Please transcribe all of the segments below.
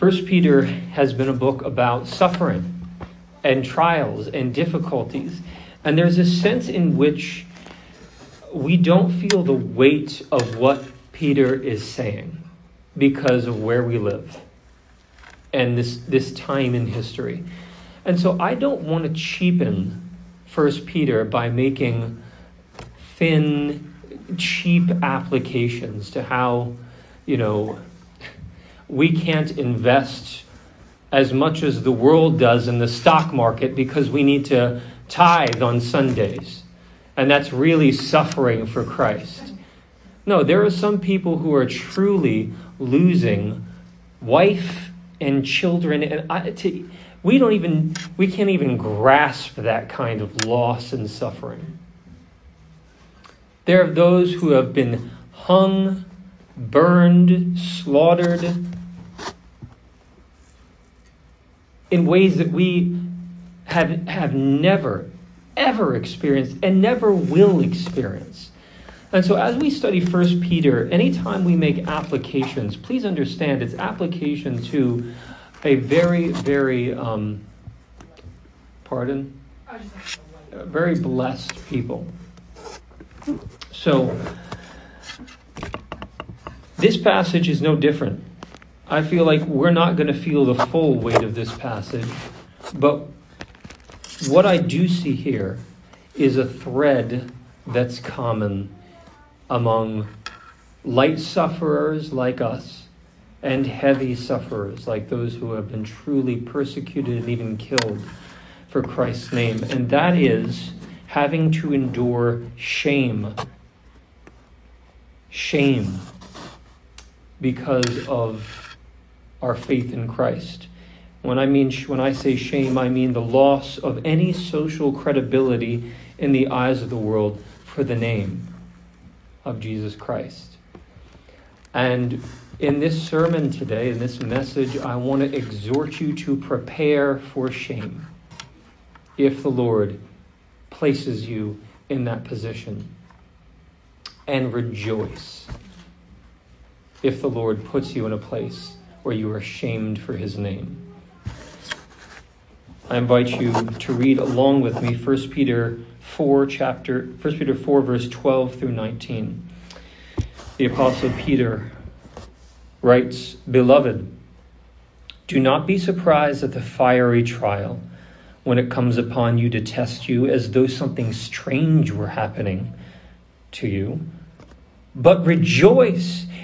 First Peter has been a book about suffering and trials and difficulties. And there's a sense in which we don't feel the weight of what Peter is saying because of where we live and this, this time in history. And so I don't want to cheapen First Peter by making thin, cheap applications to how, you know, we can't invest as much as the world does in the stock market because we need to tithe on Sundays. And that's really suffering for Christ. No, there are some people who are truly losing wife and children. And I, to, we don't even, we can't even grasp that kind of loss and suffering. There are those who have been hung, burned, slaughtered in ways that we have, have never, ever experienced and never will experience. And so, as we study First Peter, anytime we make applications, please understand it's application to a very, very, um, pardon, very blessed people. So, this passage is no different. I feel like we're not going to feel the full weight of this passage, but what I do see here is a thread that's common among light sufferers like us and heavy sufferers like those who have been truly persecuted and even killed for Christ's name, and that is having to endure shame. Shame because of our faith in Christ. When I mean when I say shame, I mean the loss of any social credibility in the eyes of the world for the name of Jesus Christ. And in this sermon today, in this message, I want to exhort you to prepare for shame if the Lord places you in that position. And rejoice if the Lord puts you in a place where you are shamed for his name. I invite you to read along with me 1 Peter 4 chapter 1 Peter 4 verse 12 through 19. The apostle Peter writes, "Beloved, do not be surprised at the fiery trial when it comes upon you to test you as though something strange were happening to you, but rejoice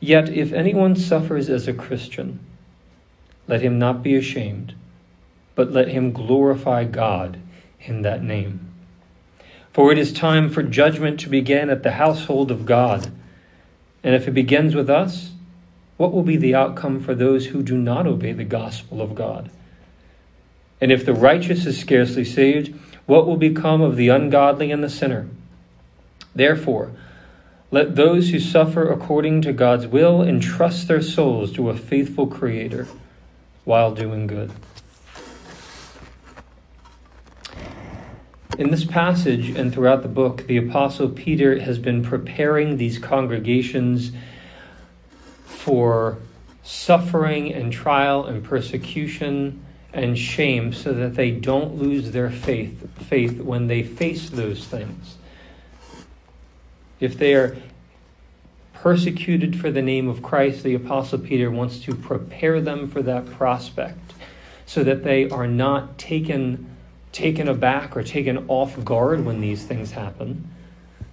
Yet if anyone suffers as a Christian, let him not be ashamed but let him glorify God in that name. For it is time for judgment to begin at the household of God. And if it begins with us, what will be the outcome for those who do not obey the gospel of God? And if the righteous is scarcely saved, what will become of the ungodly and the sinner? Therefore, let those who suffer according to God's will entrust their souls to a faithful Creator while doing good. In this passage and throughout the book, the Apostle Peter has been preparing these congregations for suffering and trial and persecution and shame so that they don't lose their faith, faith when they face those things. If they are persecuted for the name of Christ, the Apostle Peter wants to prepare them for that prospect so that they are not taken taken aback or taken off guard when these things happen.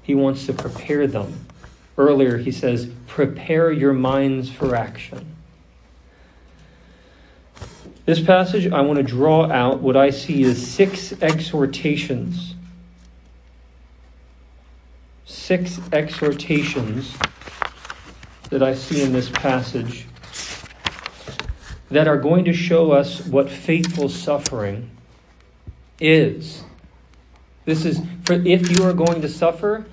He wants to prepare them. Earlier, he says, prepare your minds for action. This passage, I want to draw out what I see as six exhortations. Six exhortations that I see in this passage that are going to show us what faithful suffering is. This is for if you are going to suffer,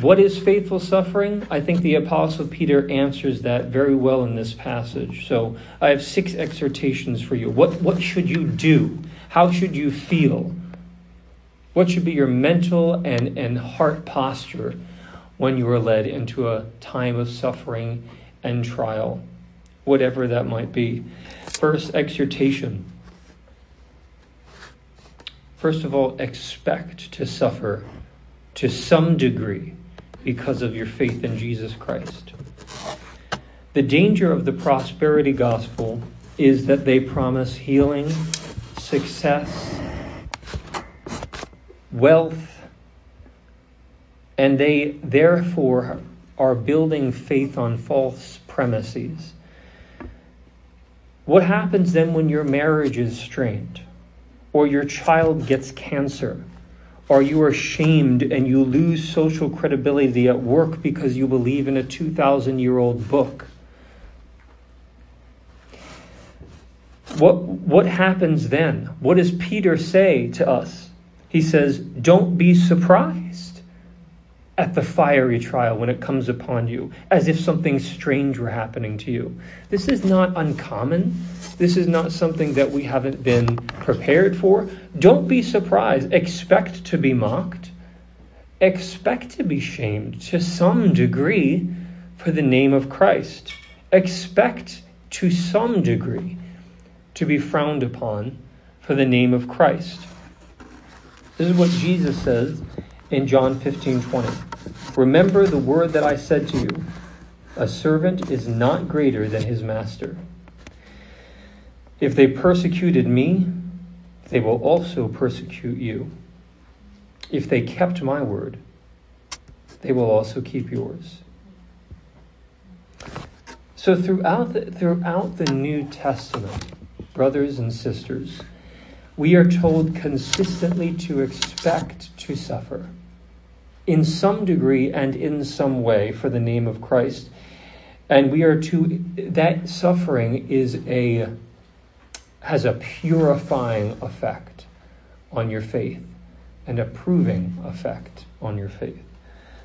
what is faithful suffering? I think the Apostle Peter answers that very well in this passage. So I have six exhortations for you. What, what should you do? How should you feel? What should be your mental and, and heart posture when you are led into a time of suffering and trial, whatever that might be? First, exhortation. First of all, expect to suffer to some degree because of your faith in Jesus Christ. The danger of the prosperity gospel is that they promise healing, success, wealth, and they therefore are building faith on false premises. What happens then when your marriage is strained, or your child gets cancer, or you are shamed and you lose social credibility at work because you believe in a 2,000 year old book? What, what happens then? What does Peter say to us? He says, Don't be surprised at the fiery trial when it comes upon you, as if something strange were happening to you. This is not uncommon. This is not something that we haven't been prepared for. Don't be surprised. Expect to be mocked. Expect to be shamed to some degree for the name of Christ. Expect to some degree to be frowned upon for the name of Christ. This is what Jesus says in John 15 20. Remember the word that I said to you a servant is not greater than his master. If they persecuted me, they will also persecute you. If they kept my word, they will also keep yours. So throughout the, throughout the New Testament, brothers and sisters, we are told consistently to expect to suffer in some degree and in some way for the name of Christ. And we are to, that suffering is a, has a purifying effect on your faith and a proving effect on your faith.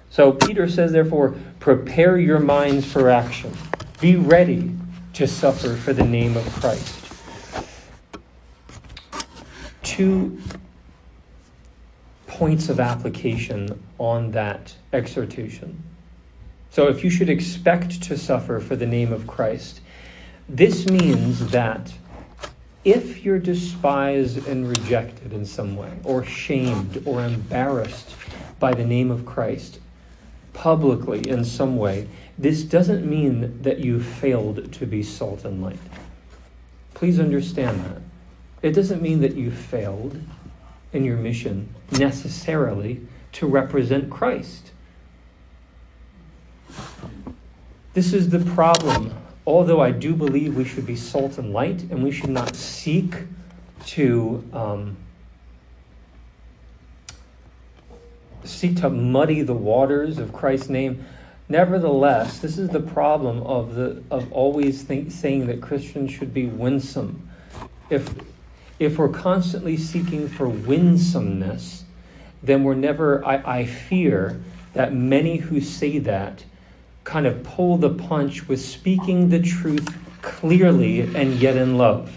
So Peter says, therefore, prepare your minds for action. Be ready to suffer for the name of Christ two points of application on that exhortation. So, if you should expect to suffer for the name of Christ, this means that if you're despised and rejected in some way, or shamed or embarrassed by the name of Christ publicly in some way, this doesn't mean that you failed to be salt and light. Please understand that. It doesn't mean that you failed in your mission necessarily to represent Christ. This is the problem. Although I do believe we should be salt and light and we should not seek to um, seek to muddy the waters of Christ's name. Nevertheless, this is the problem of the of always think, saying that Christians should be winsome. If if we're constantly seeking for winsomeness, then we're never, I, I fear that many who say that kind of pull the punch with speaking the truth clearly and yet in love.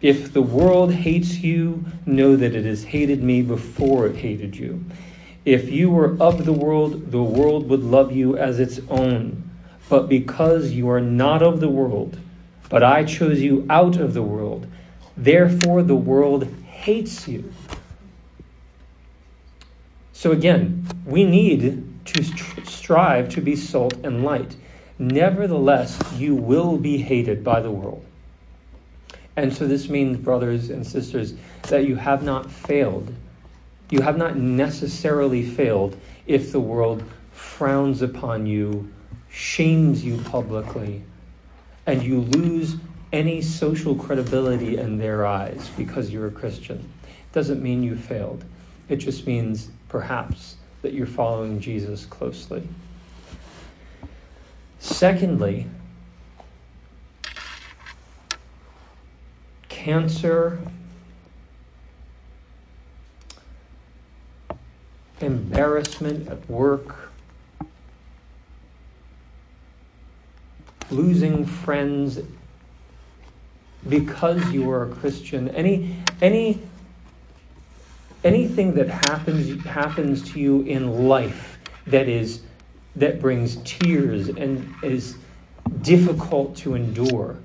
If the world hates you, know that it has hated me before it hated you. If you were of the world, the world would love you as its own. But because you are not of the world, but I chose you out of the world. Therefore, the world hates you. So, again, we need to strive to be salt and light. Nevertheless, you will be hated by the world. And so, this means, brothers and sisters, that you have not failed. You have not necessarily failed if the world frowns upon you, shames you publicly, and you lose any social credibility in their eyes because you're a Christian. It doesn't mean you failed. It just means perhaps that you're following Jesus closely. Secondly, cancer, embarrassment at work, losing friends because you are a Christian, any any anything that happens happens to you in life that is that brings tears and is difficult to endure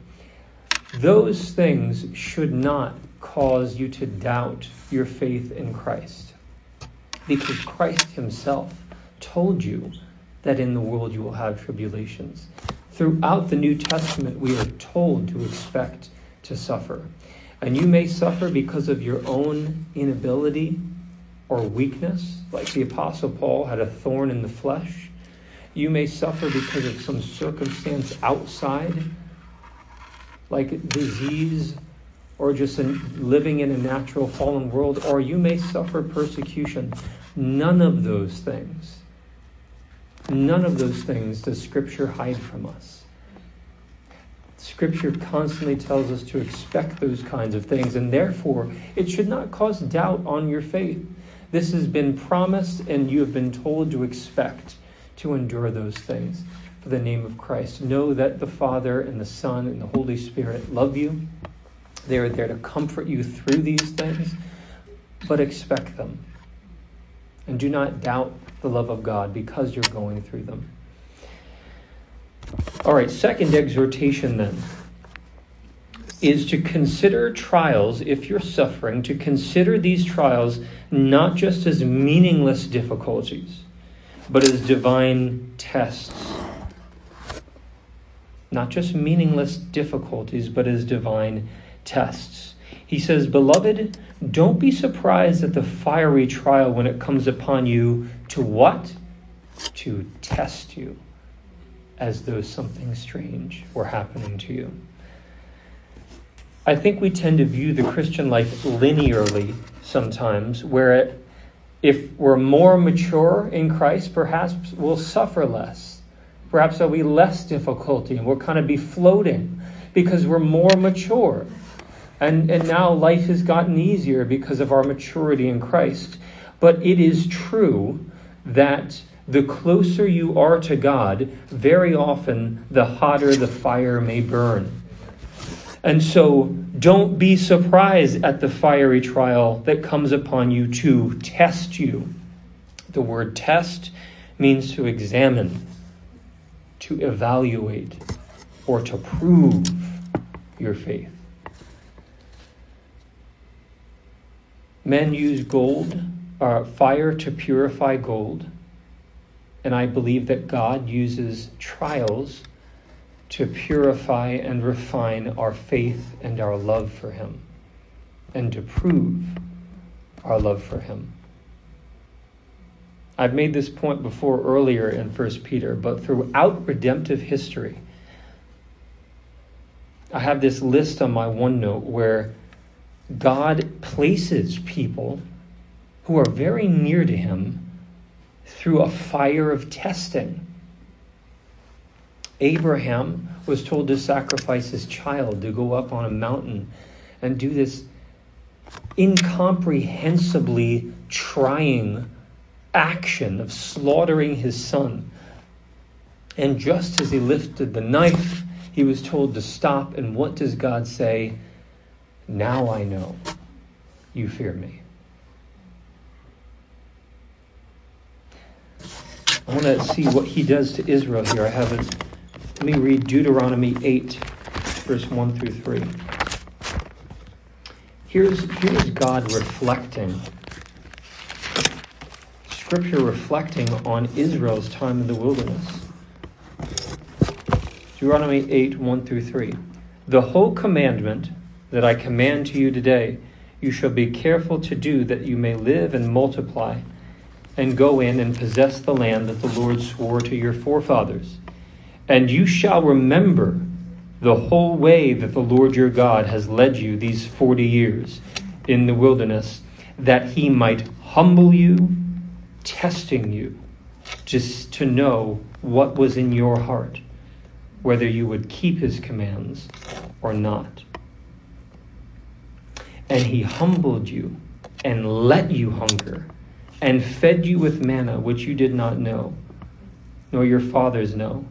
those things should not cause you to doubt your faith in Christ. Because Christ himself told you that in the world you will have tribulations throughout the New Testament we are told to expect to suffer and you may suffer because of your own inability or weakness, like the Apostle Paul had a thorn in the flesh. You may suffer because of some circumstance outside, like disease or just living in a natural fallen world, or you may suffer persecution. None of those things, none of those things does Scripture hide from us. Scripture constantly tells us to expect those kinds of things, and therefore it should not cause doubt on your faith. This has been promised, and you have been told to expect to endure those things for the name of Christ. Know that the Father and the Son and the Holy Spirit love you. They are there to comfort you through these things, but expect them. And do not doubt the love of God because you're going through them. All right, second exhortation then is to consider trials, if you're suffering, to consider these trials not just as meaningless difficulties, but as divine tests. Not just meaningless difficulties, but as divine tests. He says, Beloved, don't be surprised at the fiery trial when it comes upon you to what? To test you as though something strange were happening to you. I think we tend to view the Christian life linearly sometimes, where if we're more mature in Christ, perhaps we'll suffer less. Perhaps there'll be less difficulty and we'll kind of be floating because we're more mature. And, and now life has gotten easier because of our maturity in Christ. But it is true that the closer you are to God, very often the hotter the fire may burn. And so don't be surprised at the fiery trial that comes upon you to test you. The word test means to examine, to evaluate, or to prove your faith. Men use gold, uh, fire to purify gold and I believe that God uses trials to purify and refine our faith and our love for Him, and to prove our love for Him. I've made this point before earlier in 1 Peter, but throughout redemptive history, I have this list on my OneNote where God places people who are very near to Him through a fire of testing. Abraham was told to sacrifice his child, to go up on a mountain and do this incomprehensibly trying action of slaughtering his son. And just as he lifted the knife, he was told to stop. And what does God say? Now I know you fear me. Want to see what he does to Israel here. I have it. Let me read Deuteronomy 8, verse 1 through 3. Here's, here's God reflecting, Scripture reflecting on Israel's time in the wilderness. Deuteronomy 8, 1 through 3. The whole commandment that I command to you today, you shall be careful to do that you may live and multiply and go in and possess the land that the Lord swore to your forefathers. And you shall remember the whole way that the Lord your God has led you these forty years in the wilderness, that he might humble you, testing you, just to know what was in your heart, whether you would keep his commands or not. And he humbled you and let you hunger and fed you with manna which you did not know, nor your fathers know,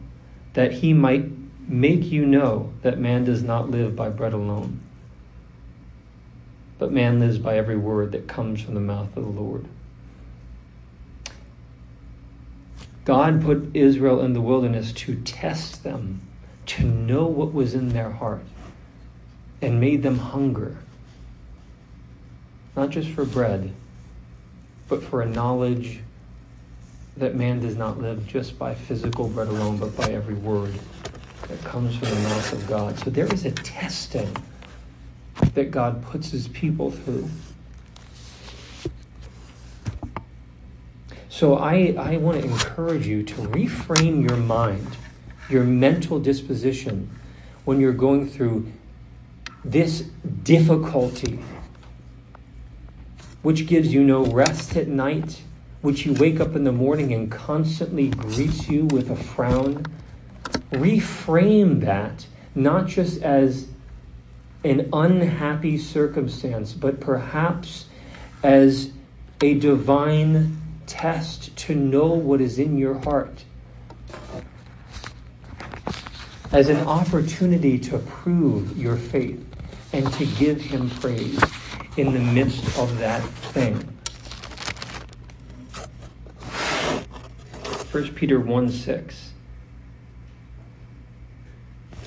that he might make you know that man does not live by bread alone, but man lives by every word that comes from the mouth of the Lord. God put Israel in the wilderness to test them, to know what was in their heart, and made them hunger. Not just for bread, but for a knowledge that man does not live just by physical bread alone, but by every word that comes from the mouth of God. So there is a testing that God puts his people through. So I, I want to encourage you to reframe your mind, your mental disposition, when you're going through this difficulty, which gives you no rest at night, which you wake up in the morning and constantly greets you with a frown. Reframe that not just as an unhappy circumstance, but perhaps as a divine test to know what is in your heart, as an opportunity to prove your faith and to give Him praise in the midst of that thing. 1 Peter 1 6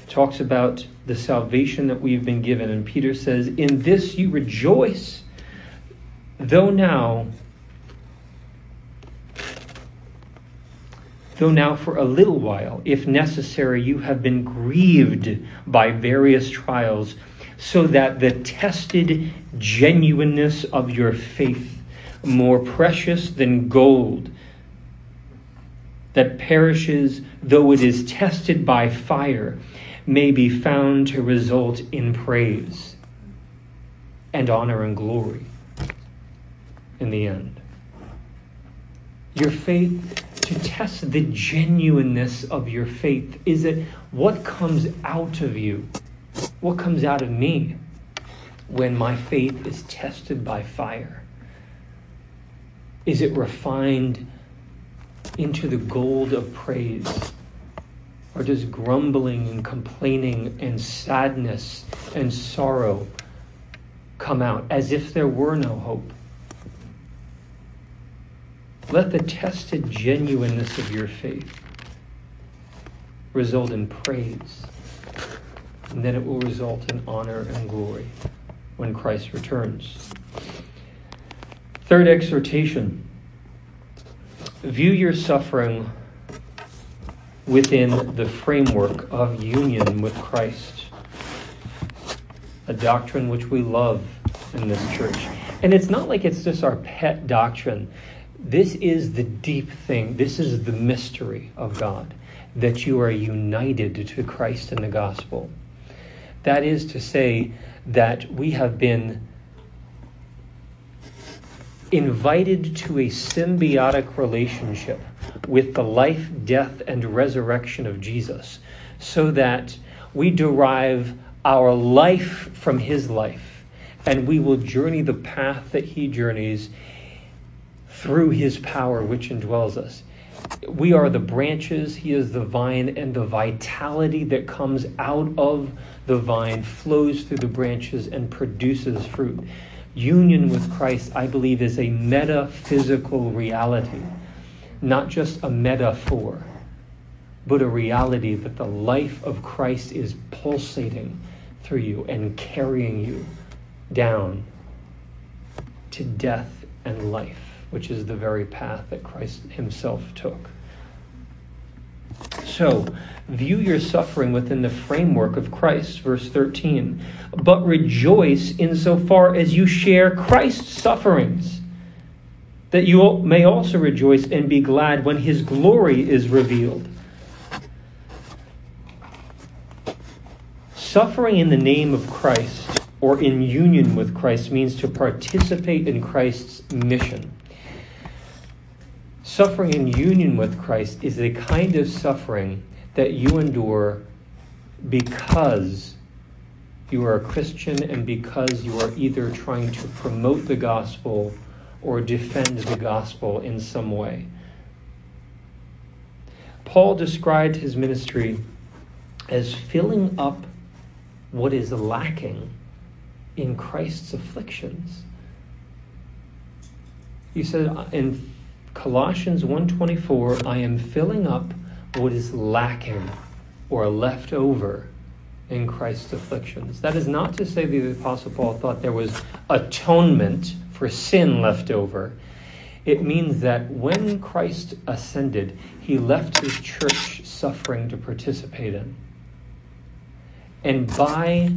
talks about the salvation that we've been given, and Peter says, In this you rejoice, though now though now for a little while, if necessary, you have been grieved by various trials, so that the tested genuineness of your faith, more precious than gold, that perishes though it is tested by fire, may be found to result in praise and honor and glory in the end. Your faith to test the genuineness of your faith. Is it what comes out of you? What comes out of me when my faith is tested by fire? Is it refined into the gold of praise? Or does grumbling and complaining and sadness and sorrow come out as if there were no hope? Let the tested genuineness of your faith result in praise, and then it will result in honor and glory when Christ returns. Third exhortation view your suffering within the framework of union with Christ, a doctrine which we love in this church. And it's not like it's just our pet doctrine. This is the deep thing. This is the mystery of God that you are united to Christ in the gospel. That is to say, that we have been invited to a symbiotic relationship with the life, death, and resurrection of Jesus, so that we derive our life from his life, and we will journey the path that he journeys through his power which indwells us. We are the branches, he is the vine, and the vitality that comes out of the vine flows through the branches and produces fruit. Union with Christ, I believe, is a metaphysical reality, not just a metaphor, but a reality that the life of Christ is pulsating through you and carrying you down to death and life which is the very path that Christ himself took. So, view your suffering within the framework of Christ, verse 13. But rejoice insofar as you share Christ's sufferings, that you may also rejoice and be glad when his glory is revealed. Suffering in the name of Christ or in union with Christ means to participate in Christ's mission. Suffering in union with Christ is a kind of suffering that you endure because you are a Christian and because you are either trying to promote the gospel or defend the gospel in some way. Paul described his ministry as filling up what is lacking in Christ's afflictions. He said in Colossians 1:24, I am filling up what is lacking or left over in Christ's afflictions. That is not to say that the Apostle Paul thought there was atonement for sin left over. It means that when Christ ascended, he left his church suffering to participate in. And by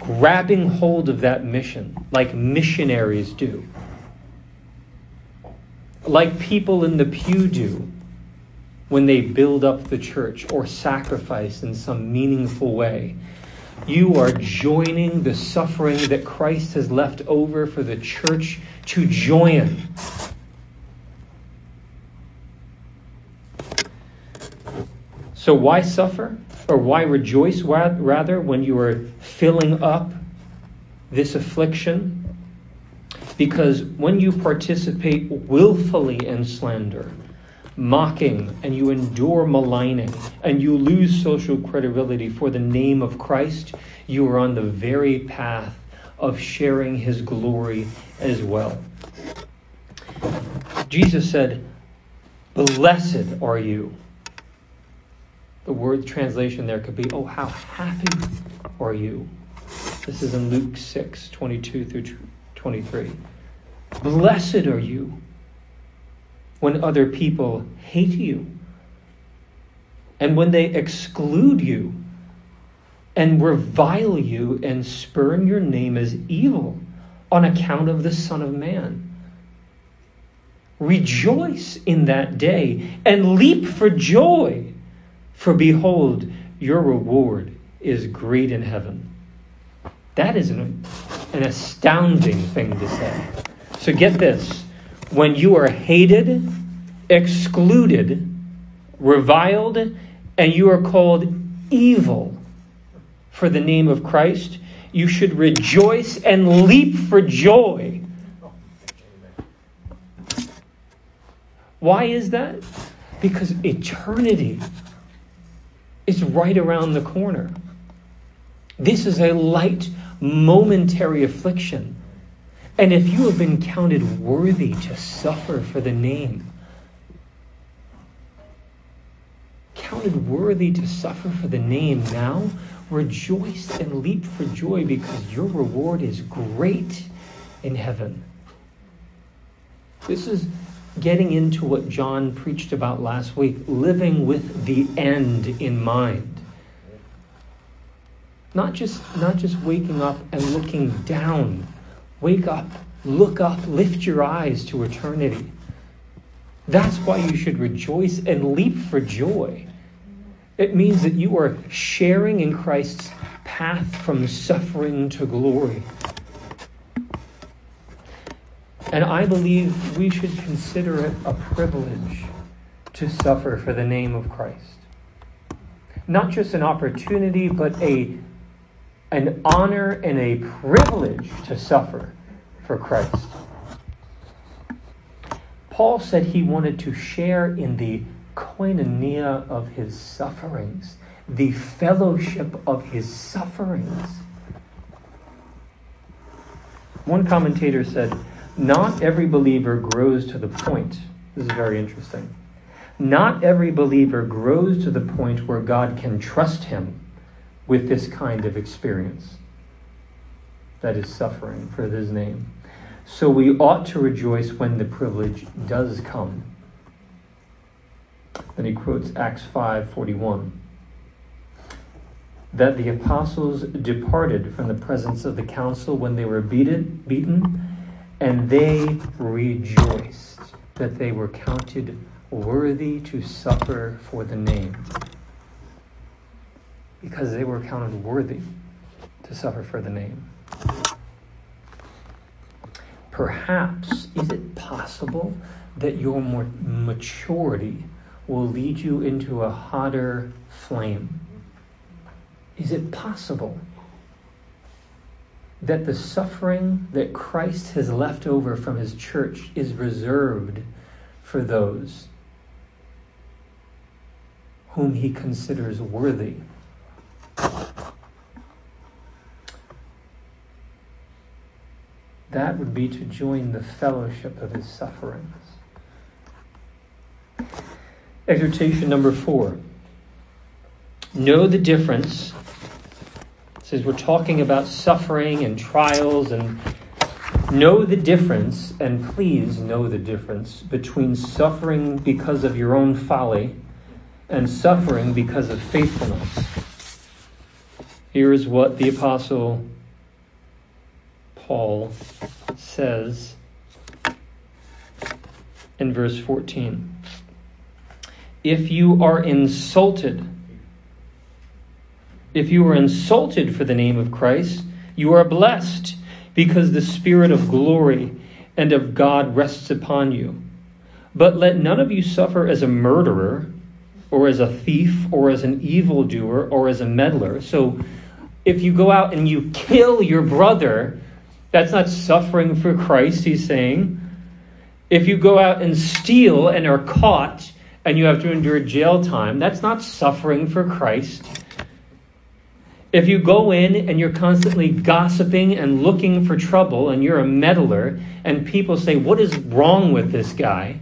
grabbing hold of that mission, like missionaries do, like people in the pew do when they build up the church or sacrifice in some meaningful way. You are joining the suffering that Christ has left over for the church to join. So, why suffer? Or why rejoice rather when you are filling up this affliction? Because when you participate willfully in slander, mocking, and you endure maligning, and you lose social credibility for the name of Christ, you are on the very path of sharing his glory as well. Jesus said, Blessed are you. The word translation there could be, Oh, how happy are you. This is in Luke 6 22 through 23. Blessed are you when other people hate you and when they exclude you and revile you and spurn your name as evil on account of the Son of Man. Rejoice in that day and leap for joy, for behold, your reward is great in heaven. That is an, an astounding thing to say. So get this when you are hated, excluded, reviled, and you are called evil for the name of Christ, you should rejoice and leap for joy. Why is that? Because eternity is right around the corner. This is a light, momentary affliction. And if you have been counted worthy to suffer for the name, counted worthy to suffer for the name now, rejoice and leap for joy because your reward is great in heaven. This is getting into what John preached about last week living with the end in mind. Not just, not just waking up and looking down Wake up, look up, lift your eyes to eternity. That's why you should rejoice and leap for joy. It means that you are sharing in Christ's path from suffering to glory. And I believe we should consider it a privilege to suffer for the name of Christ. Not just an opportunity, but a an honor and a privilege to suffer for Christ. Paul said he wanted to share in the koinonia of his sufferings, the fellowship of his sufferings. One commentator said, Not every believer grows to the point. This is very interesting. Not every believer grows to the point where God can trust him with this kind of experience that is suffering for his name. So we ought to rejoice when the privilege does come. Then he quotes Acts 5:41 that the apostles departed from the presence of the council when they were beaten, beaten and they rejoiced that they were counted worthy to suffer for the name because they were counted worthy to suffer for the name. Perhaps, is it possible that your maturity will lead you into a hotter flame? Is it possible that the suffering that Christ has left over from his church is reserved for those whom he considers worthy? That would be to join the fellowship of his sufferings. Exhortation number four. Know the difference. Says we're talking about suffering and trials and know the difference and please know the difference between suffering because of your own folly and suffering because of faithfulness. Here is what the apostle Paul says in verse 14 if you are insulted, if you are insulted for the name of Christ, you are blessed because the Spirit of glory and of God rests upon you. But let none of you suffer as a murderer, or as a thief, or as an evildoer, or as a meddler. So if you go out and you kill your brother, that's not suffering for Christ, he's saying. If you go out and steal and are caught, and you have to endure jail time, that's not suffering for Christ. If you go in and you're constantly gossiping and looking for trouble and you're a meddler and people say, What is wrong with this guy?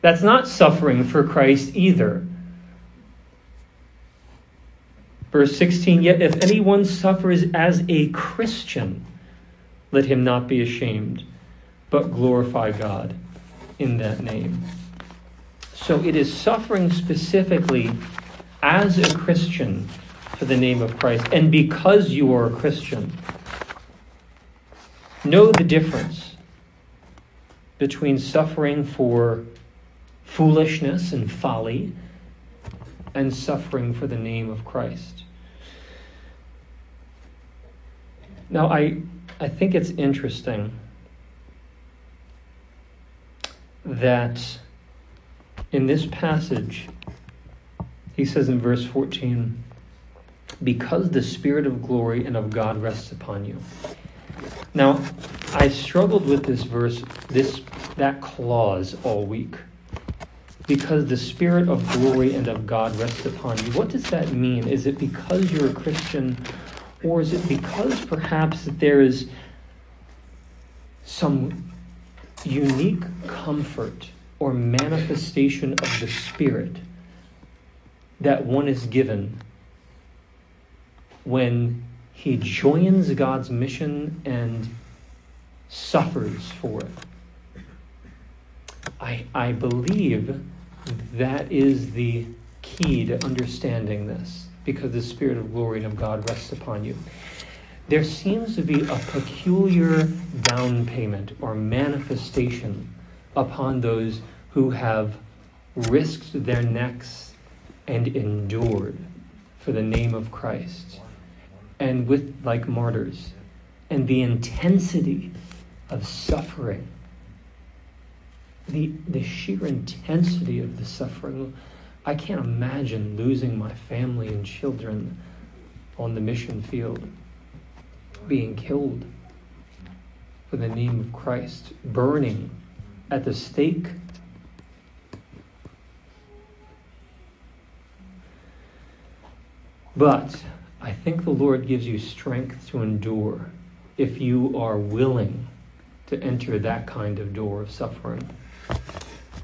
That's not suffering for Christ either. Verse 16 Yet if anyone suffers as a Christian, let him not be ashamed, but glorify God in that name. So it is suffering specifically as a Christian for the name of Christ and because you are a Christian. Know the difference between suffering for foolishness and folly and suffering for the name of Christ. Now, I, I think it's interesting that in this passage, he says in verse 14, because the Spirit of glory and of God rests upon you. Now, I struggled with this verse, this that clause all week. Because the Spirit of glory and of God rests upon you. What does that mean? Is it because you're a Christian, or is it because perhaps that there is some unique comfort or manifestation of the Spirit that one is given when he joins God's mission and suffers for it. I, I believe that is the key to understanding this because the Spirit of glory and of God rests upon you. There seems to be a peculiar down payment or manifestation upon those who have risked their necks and endured for the name of Christ, and with like martyrs, and the intensity of suffering, the, the sheer intensity of the suffering. I can't imagine losing my family and children on the mission field, being killed for the name of Christ, burning at the stake. But I think the Lord gives you strength to endure if you are willing to enter that kind of door of suffering.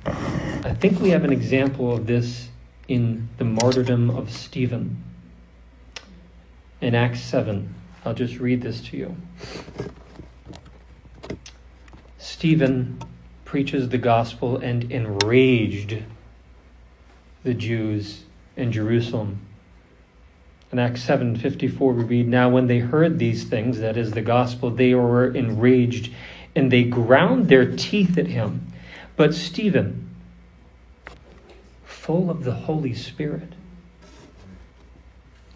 I think we have an example of this in the martyrdom of Stephen. In Acts 7, I'll just read this to you. Stephen preaches the gospel and enraged the Jews in Jerusalem. In Acts 7:54 we read, "Now when they heard these things, that is the gospel, they were enraged and they ground their teeth at him. But Stephen, full of the Holy Spirit,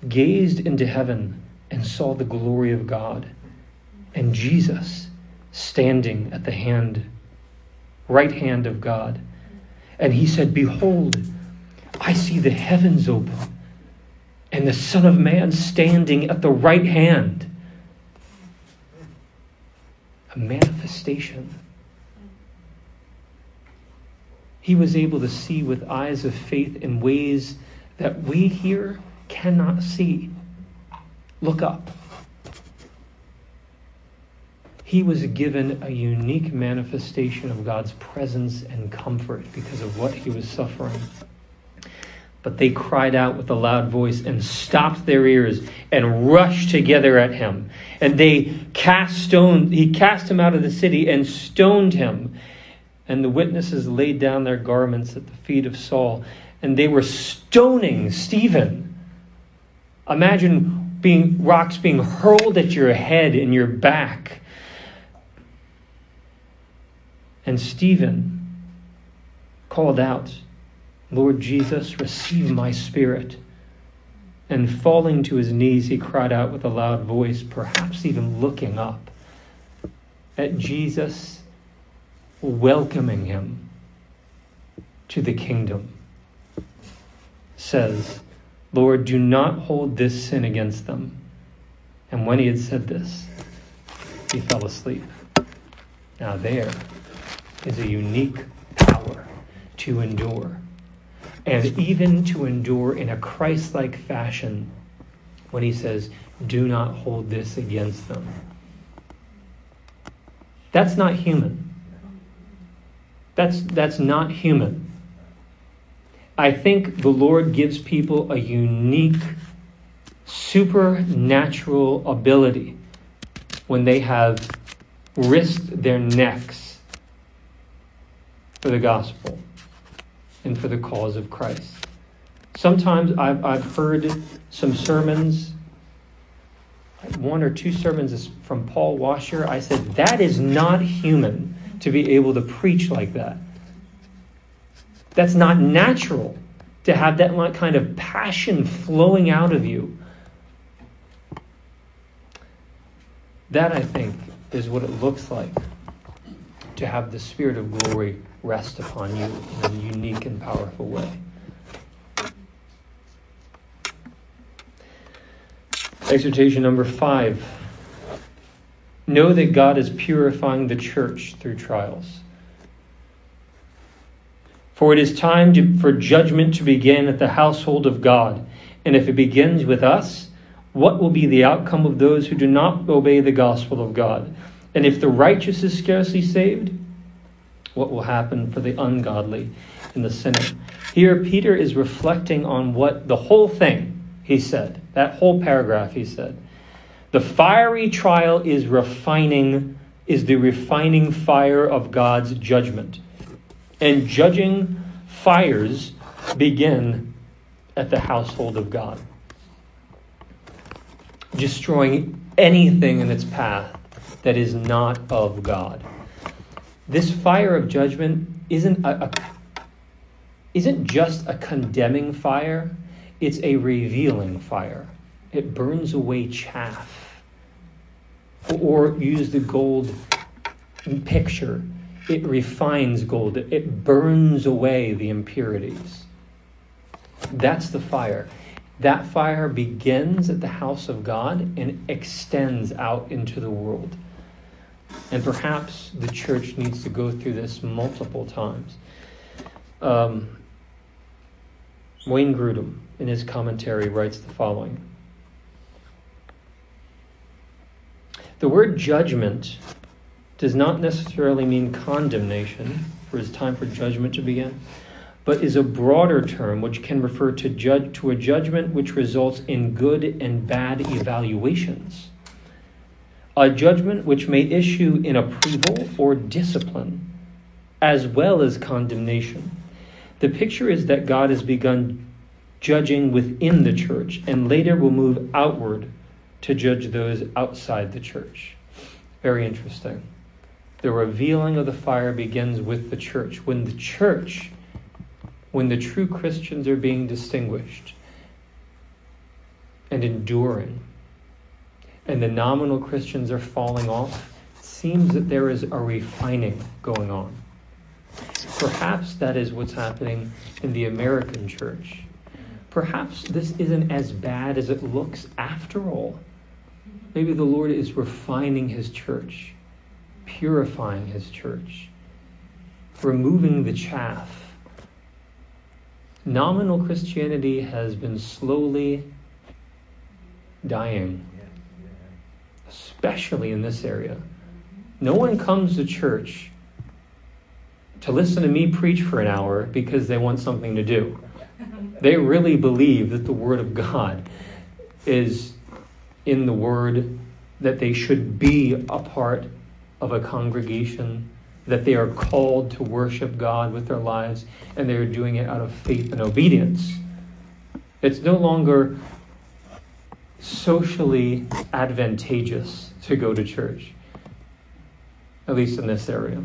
gazed into heaven and saw the glory of God and Jesus standing at the hand right hand of God. And he said, Behold, I see the heavens open, and the Son of Man standing at the right hand. A manifestation. He was able to see with eyes of faith in ways that we here cannot see. Look up. He was given a unique manifestation of God's presence and comfort because of what he was suffering. But they cried out with a loud voice and stopped their ears and rushed together at him. And they cast stone, he cast him out of the city and stoned him. And the witnesses laid down their garments at the feet of Saul, and they were stoning Stephen. Imagine being rocks being hurled at your head and your back. And Stephen called out, Lord Jesus, receive my spirit. And falling to his knees, he cried out with a loud voice, perhaps even looking up at Jesus, welcoming him to the kingdom. Says, Lord, do not hold this sin against them. And when he had said this, he fell asleep. Now, there is a unique power to endure and even to endure in a Christ like fashion when he says, Do not hold this against them. That's not human. That's, that's not human. I think the Lord gives people a unique, supernatural ability when they have risked their necks for the gospel and for the cause of Christ. Sometimes I've, I've heard some sermons, one or two sermons from Paul Washer. I said, that is not human to be able to preach like that. That's not natural to have that kind of passion flowing out of you. That, I think, is what it looks like to have the Spirit of glory rest upon you in a unique and powerful way. Exhortation number five know that God is purifying the church through trials. For it is time to, for judgment to begin at the household of God. And if it begins with us, what will be the outcome of those who do not obey the gospel of God? And if the righteous is scarcely saved, what will happen for the ungodly and the sinner. Here, Peter is reflecting on what the whole thing he said, that whole paragraph he said. The fiery trial is refining, is the refining fire of God's judgment. And judging fires begin at the household of God, destroying anything in its path that is not of God this fire of judgment isn't a, a, isn't just a condemning fire, it's a revealing fire. It burns away chaff. Or, use the gold picture, it refines gold, it burns away the impurities. That's the fire. That fire begins at the house of God and extends out into the world. And perhaps the church needs to go through this multiple times. Um, Wayne Grudem, in his commentary, writes the following The word judgment does not necessarily mean condemnation, for it's time for judgment to begin, but is a broader term which can refer to, judge, to a judgment which results in good and bad evaluations a judgment which may issue in approval or discipline, as well as condemnation. The picture is that God has begun judging within the church and later will move outward to judge those outside the church. Very interesting. The revealing of the fire begins with the church. When the church, when the true Christians are being distinguished and enduring, and the nominal Christians are falling off, it seems that there is a refining going on. Perhaps that is what's happening in the American church. perhaps this isn't as bad as it looks after all. Maybe the Lord is refining his church, purifying his church, removing the chaff. Nominal Christianity has been slowly dying, especially in this area. No one comes to church to listen to me preach for an hour because they want something to do. They really believe that the Word of God is in the Word, that they should be a part of a congregation, that they are called to worship God with their lives, and they are doing it out of faith and obedience. It's no longer socially advantageous to go to church, at least in this area.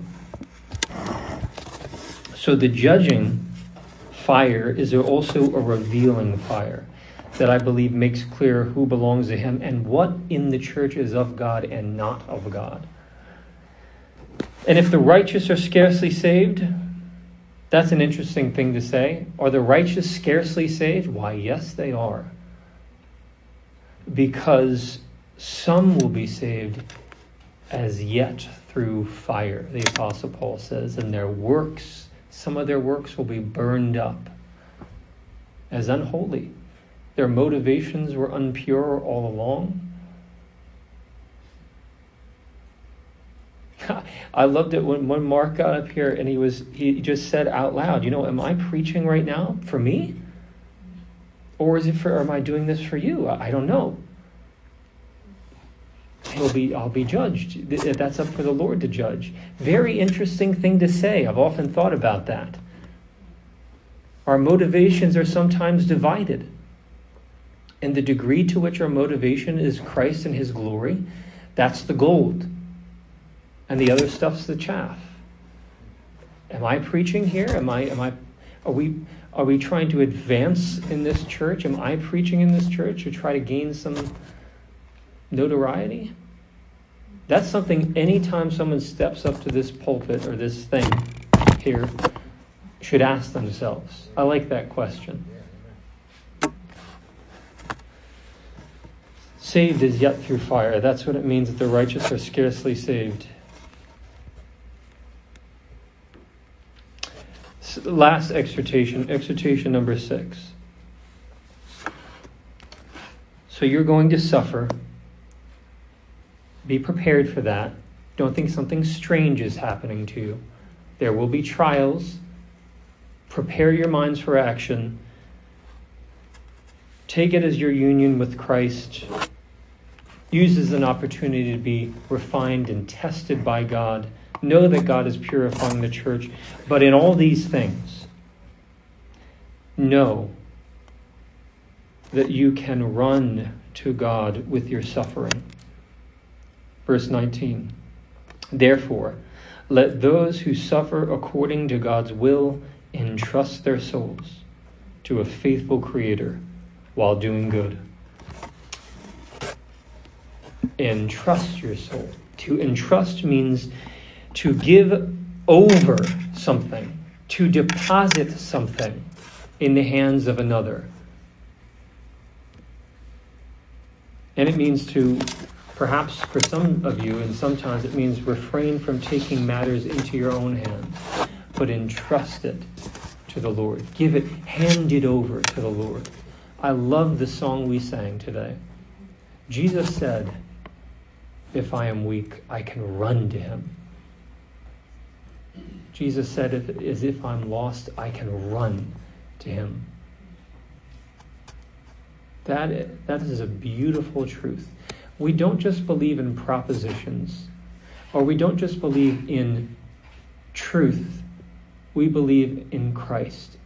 So the judging fire is also a revealing fire that I believe makes clear who belongs to Him and what in the church is of God and not of God. And if the righteous are scarcely saved, that's an interesting thing to say. Are the righteous scarcely saved? Why, yes, they are. Because some will be saved as yet through fire, the Apostle Paul says, and their works some of their works will be burned up as unholy. Their motivations were unpure all along. I loved it when, when Mark got up here and he was he just said out loud, you know, am I preaching right now for me? Or is it for am I doing this for you? I, I don't know. He'll be I'll be judged. That's up for the Lord to judge. Very interesting thing to say. I've often thought about that. Our motivations are sometimes divided. And the degree to which our motivation is Christ and his glory, that's the gold. And the other stuff's the chaff. Am I preaching here? Am I am I are we are we trying to advance in this church? Am I preaching in this church to try to gain some notoriety? That's something anytime someone steps up to this pulpit or this thing here should ask themselves. I like that question. Saved is yet through fire. That's what it means that the righteous are scarcely saved. Last exhortation, exhortation number six. So you're going to suffer. Be prepared for that. Don't think something strange is happening to you. There will be trials. Prepare your minds for action. Take it as your union with Christ. Use as an opportunity to be refined and tested by God. Know that God is purifying the church. But in all these things, know that you can run to God with your suffering. Verse 19 Therefore, let those who suffer according to God's will entrust their souls to a faithful Creator while doing good. Entrust your soul. To entrust means to give over something, to deposit something in the hands of another. And it means to Perhaps for some of you, and sometimes it means refrain from taking matters into your own hands, but entrust it to the Lord. Give it, hand it over to the Lord. I love the song we sang today. Jesus said, If I am weak, I can run to him. Jesus said, as if I'm lost, I can run to him. That, that is a beautiful truth we don't just believe in propositions, or we don't just believe in truth, we believe in Christ,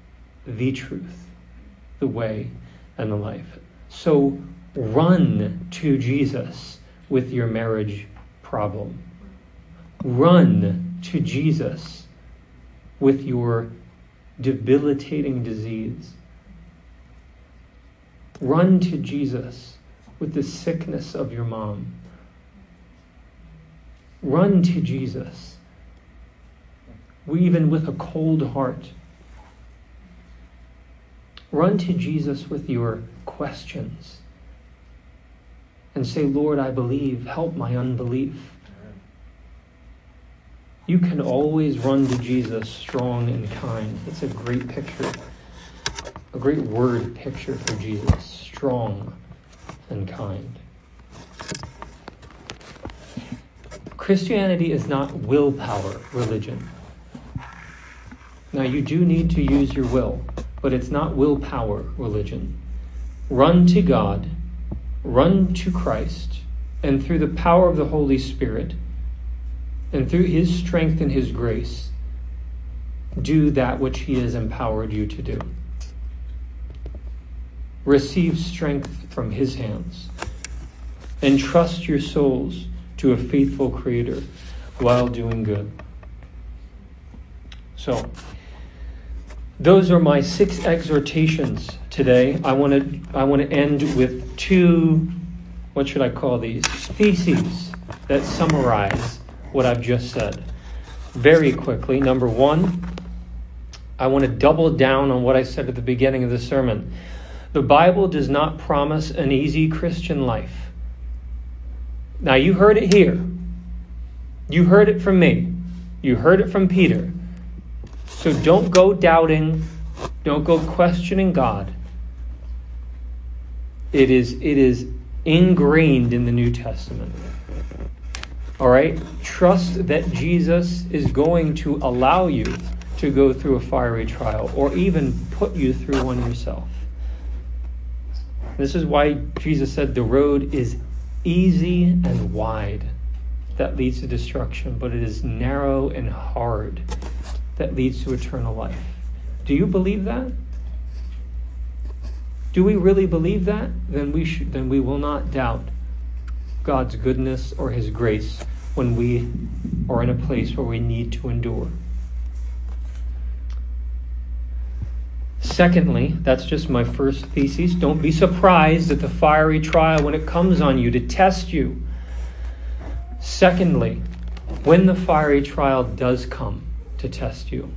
the truth, the way, and the life. So run to Jesus with your marriage problem. Run to Jesus with your debilitating disease. Run to Jesus with the sickness of your mom. Run to Jesus, even with a cold heart. Run to Jesus with your questions and say, Lord, I believe, help my unbelief. You can always run to Jesus strong and kind. That's a great picture, a great word picture for Jesus strong and kind. Christianity is not willpower religion. Now, you do need to use your will, but it's not willpower religion. Run to God, run to Christ, and through the power of the Holy Spirit, and through His strength and His grace, do that which He has empowered you to do. Receive strength from His hands, and trust your souls to a faithful Creator while doing good. So, those are my six exhortations today. I want to I want to end with two what should I call these? Theses that summarize what I've just said. Very quickly, number 1, I want to double down on what I said at the beginning of the sermon. The Bible does not promise an easy Christian life. Now, you heard it here. You heard it from me. You heard it from Peter. So don't go doubting, don't go questioning God. It is, it is ingrained in the New Testament. All right? Trust that Jesus is going to allow you to go through a fiery trial or even put you through one yourself. This is why Jesus said the road is easy and wide that leads to destruction, but it is narrow and hard that leads to eternal life. Do you believe that? Do we really believe that? Then we should, then we will not doubt God's goodness or his grace when we are in a place where we need to endure. Secondly, that's just my first thesis. Don't be surprised at the fiery trial when it comes on you to test you. Secondly, when the fiery trial does come to test you,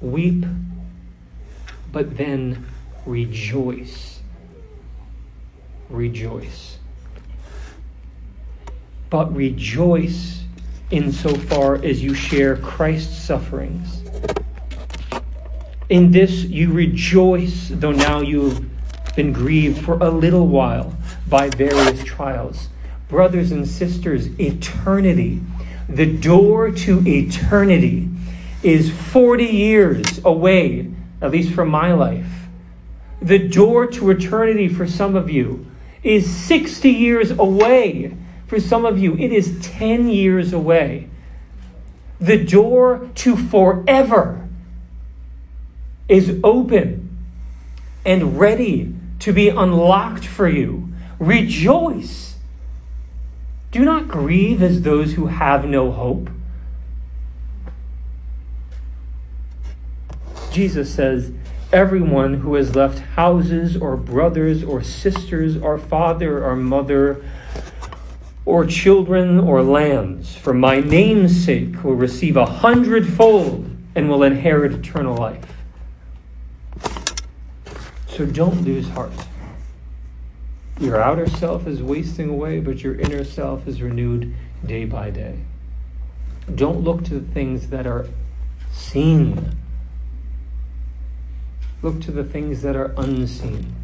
weep, but then rejoice. Rejoice. But rejoice insofar as you share Christ's sufferings. In this you rejoice, though now you've been grieved for a little while by various trials. Brothers and sisters, eternity, the door to eternity, is 40 years away, at least from my life. The door to eternity for some of you is 60 years away for some of you, it is 10 years away. The door to forever is open and ready to be unlocked for you. Rejoice. Do not grieve as those who have no hope. Jesus says, Everyone who has left houses or brothers or sisters or father or mother or children or lands for my name's sake will receive a hundredfold and will inherit eternal life. So don't lose heart. Your outer self is wasting away, but your inner self is renewed day by day. Don't look to the things that are seen. Look to the things that are unseen,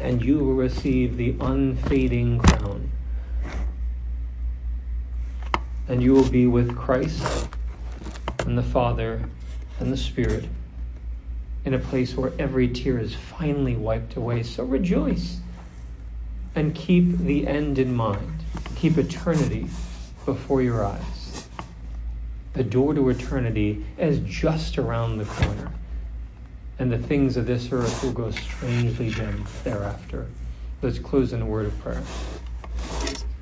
and you will receive the unfading crown and you will be with Christ and the Father and the Spirit in a place where every tear is finally wiped away. So rejoice and keep the end in mind. Keep eternity before your eyes. The door to eternity is just around the corner, and the things of this earth will go strangely dim thereafter. Let's close in a word of prayer.